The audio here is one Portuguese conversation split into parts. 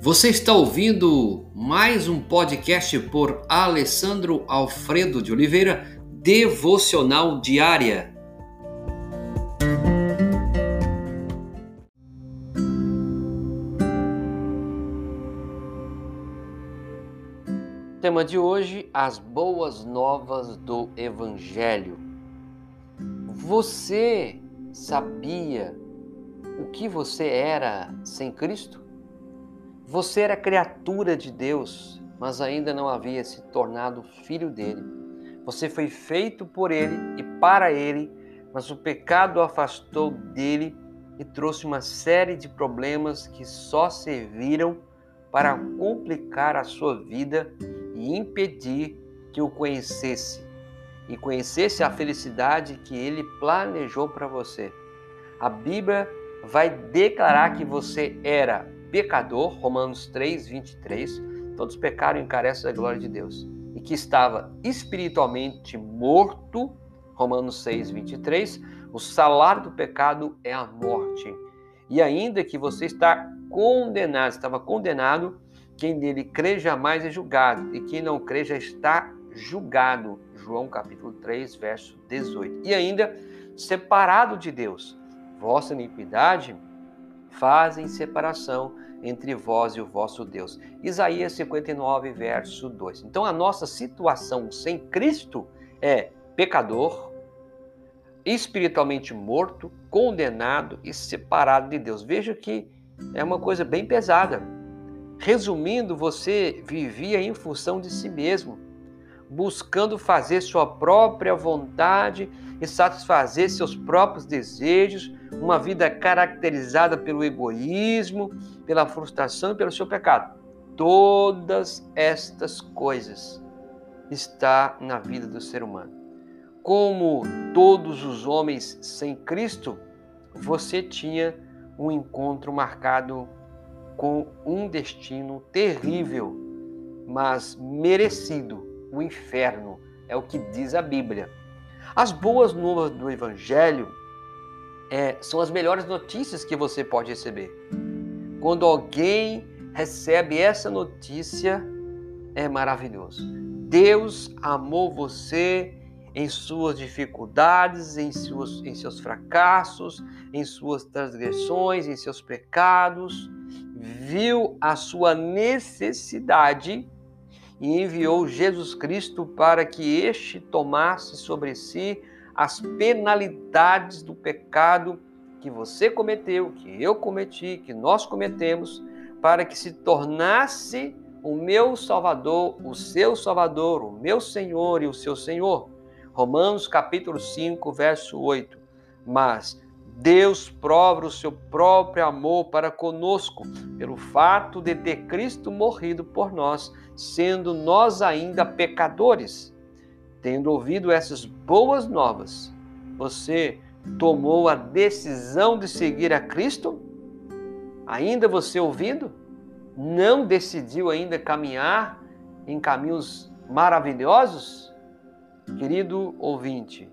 Você está ouvindo mais um podcast por Alessandro Alfredo de Oliveira, Devocional Diária. Tema de hoje: as boas novas do Evangelho. Você sabia o que você era sem Cristo? Você era criatura de Deus, mas ainda não havia se tornado filho dele. Você foi feito por ele e para ele, mas o pecado o afastou dele e trouxe uma série de problemas que só serviram para complicar a sua vida e impedir que o conhecesse e conhecesse a felicidade que ele planejou para você. A Bíblia vai declarar que você era pecador, Romanos 3, 23, todos pecaram e encarecem da glória de Deus, e que estava espiritualmente morto, Romanos 6, 23, o salário do pecado é a morte. E ainda que você está condenado, estava condenado, quem nele crê jamais é julgado, e quem não crê já está julgado. João capítulo 3, verso 18. E ainda separado de Deus. Vossa iniquidade fazem separação entre vós e o vosso Deus. Isaías 59, verso 2. Então a nossa situação sem Cristo é pecador, espiritualmente morto, condenado e separado de Deus. Veja que é uma coisa bem pesada. Resumindo, você vivia em função de si mesmo buscando fazer sua própria vontade e satisfazer seus próprios desejos, uma vida caracterizada pelo egoísmo, pela frustração e pelo seu pecado. Todas estas coisas está na vida do ser humano. Como todos os homens sem Cristo, você tinha um encontro marcado com um destino terrível, mas merecido o inferno, é o que diz a Bíblia. As boas novas do Evangelho é, são as melhores notícias que você pode receber. Quando alguém recebe essa notícia, é maravilhoso. Deus amou você em suas dificuldades, em seus, em seus fracassos, em suas transgressões, em seus pecados, viu a sua necessidade e enviou Jesus Cristo para que este tomasse sobre si as penalidades do pecado que você cometeu, que eu cometi, que nós cometemos, para que se tornasse o meu Salvador, o seu Salvador, o meu Senhor e o seu Senhor. Romanos capítulo 5, verso 8. Mas Deus prova o seu próprio amor para conosco, pelo fato de ter Cristo morrido por nós, sendo nós ainda pecadores. Tendo ouvido essas boas novas, você tomou a decisão de seguir a Cristo? Ainda você ouvindo? Não decidiu ainda caminhar em caminhos maravilhosos? Querido ouvinte,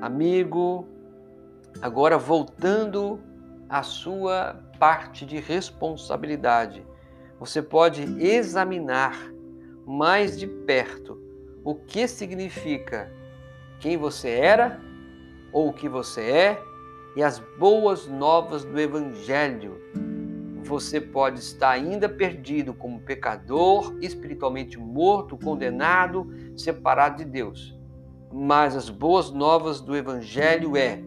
amigo, Agora, voltando à sua parte de responsabilidade, você pode examinar mais de perto o que significa quem você era ou o que você é e as boas novas do Evangelho. Você pode estar ainda perdido como pecador, espiritualmente morto, condenado, separado de Deus. Mas as boas novas do Evangelho é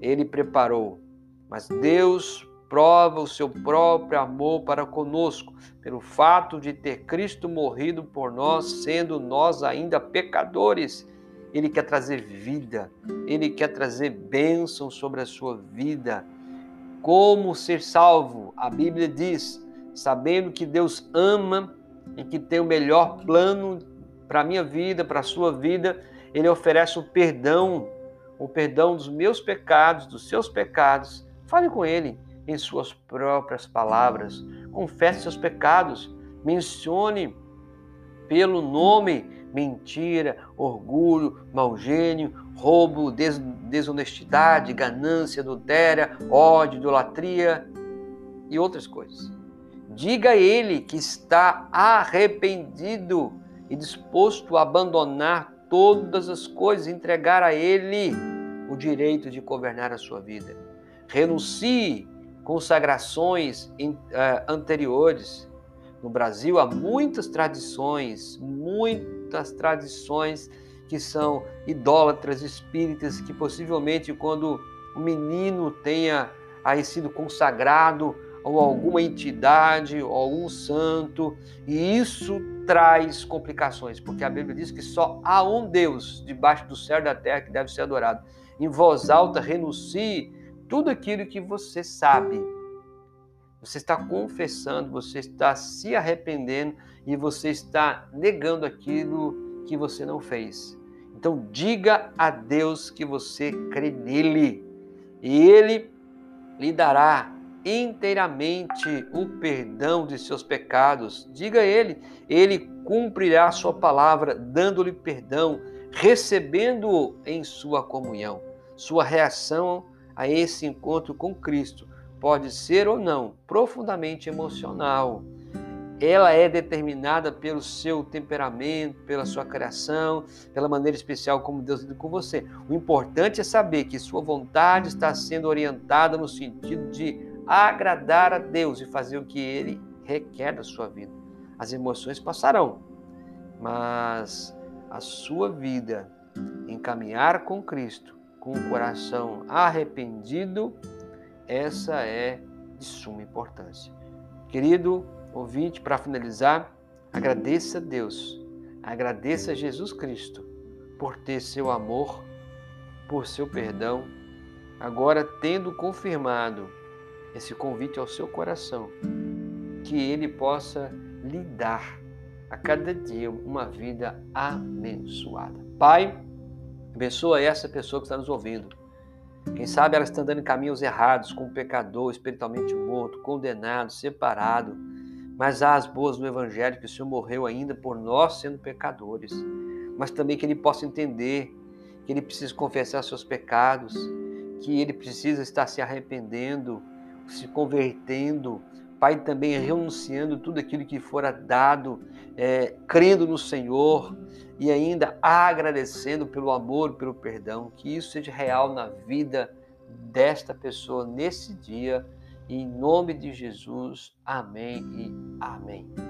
ele preparou. Mas Deus prova o seu próprio amor para conosco, pelo fato de ter Cristo morrido por nós, sendo nós ainda pecadores. Ele quer trazer vida, ele quer trazer bênção sobre a sua vida. Como ser salvo? A Bíblia diz, sabendo que Deus ama e que tem o melhor plano para a minha vida, para a sua vida, ele oferece o perdão o perdão dos meus pecados, dos seus pecados. Fale com Ele em suas próprias palavras. Confesse seus pecados. Mencione pelo nome mentira, orgulho, mau gênio, roubo, des desonestidade, ganância, adultéria, ódio, idolatria e outras coisas. Diga a ele que está arrependido e disposto a abandonar todas as coisas, entregar a ele o direito de governar a sua vida. Renuncie consagrações eh, anteriores. No Brasil há muitas tradições, muitas tradições que são idólatras espíritas, que possivelmente quando o menino tenha aí sido consagrado ou alguma entidade ou algum santo, e isso traz complicações, porque a Bíblia diz que só há um Deus debaixo do céu e da terra que deve ser adorado. Em voz alta, renuncie tudo aquilo que você sabe. Você está confessando, você está se arrependendo e você está negando aquilo que você não fez. Então diga a Deus que você crê nele e ele lhe dará inteiramente o perdão de seus pecados. Diga a ele, ele cumprirá a sua palavra, dando-lhe perdão, recebendo-o em sua comunhão. Sua reação a esse encontro com Cristo pode ser ou não profundamente emocional. Ela é determinada pelo seu temperamento, pela sua criação, pela maneira especial como Deus lida com você. O importante é saber que sua vontade está sendo orientada no sentido de agradar a Deus e fazer o que Ele requer da sua vida. As emoções passarão, mas a sua vida em caminhar com Cristo, com o coração arrependido, essa é de suma importância. Querido ouvinte, para finalizar, agradeça a Deus, agradeça a Jesus Cristo por ter seu amor, por seu perdão, agora tendo confirmado esse convite ao seu coração, que ele possa lhe dar a cada dia uma vida abençoada. Pai, abençoa essa pessoa que está nos ouvindo. Quem sabe ela está andando em caminhos errados, como pecador, espiritualmente morto, condenado, separado. Mas há as boas no Evangelho que o Senhor morreu ainda por nós sendo pecadores. Mas também que ele possa entender que ele precisa confessar seus pecados, que ele precisa estar se arrependendo, se convertendo, Pai, também renunciando tudo aquilo que fora dado, é, crendo no Senhor e ainda agradecendo pelo amor, pelo perdão, que isso seja real na vida desta pessoa nesse dia. Em nome de Jesus, amém e amém.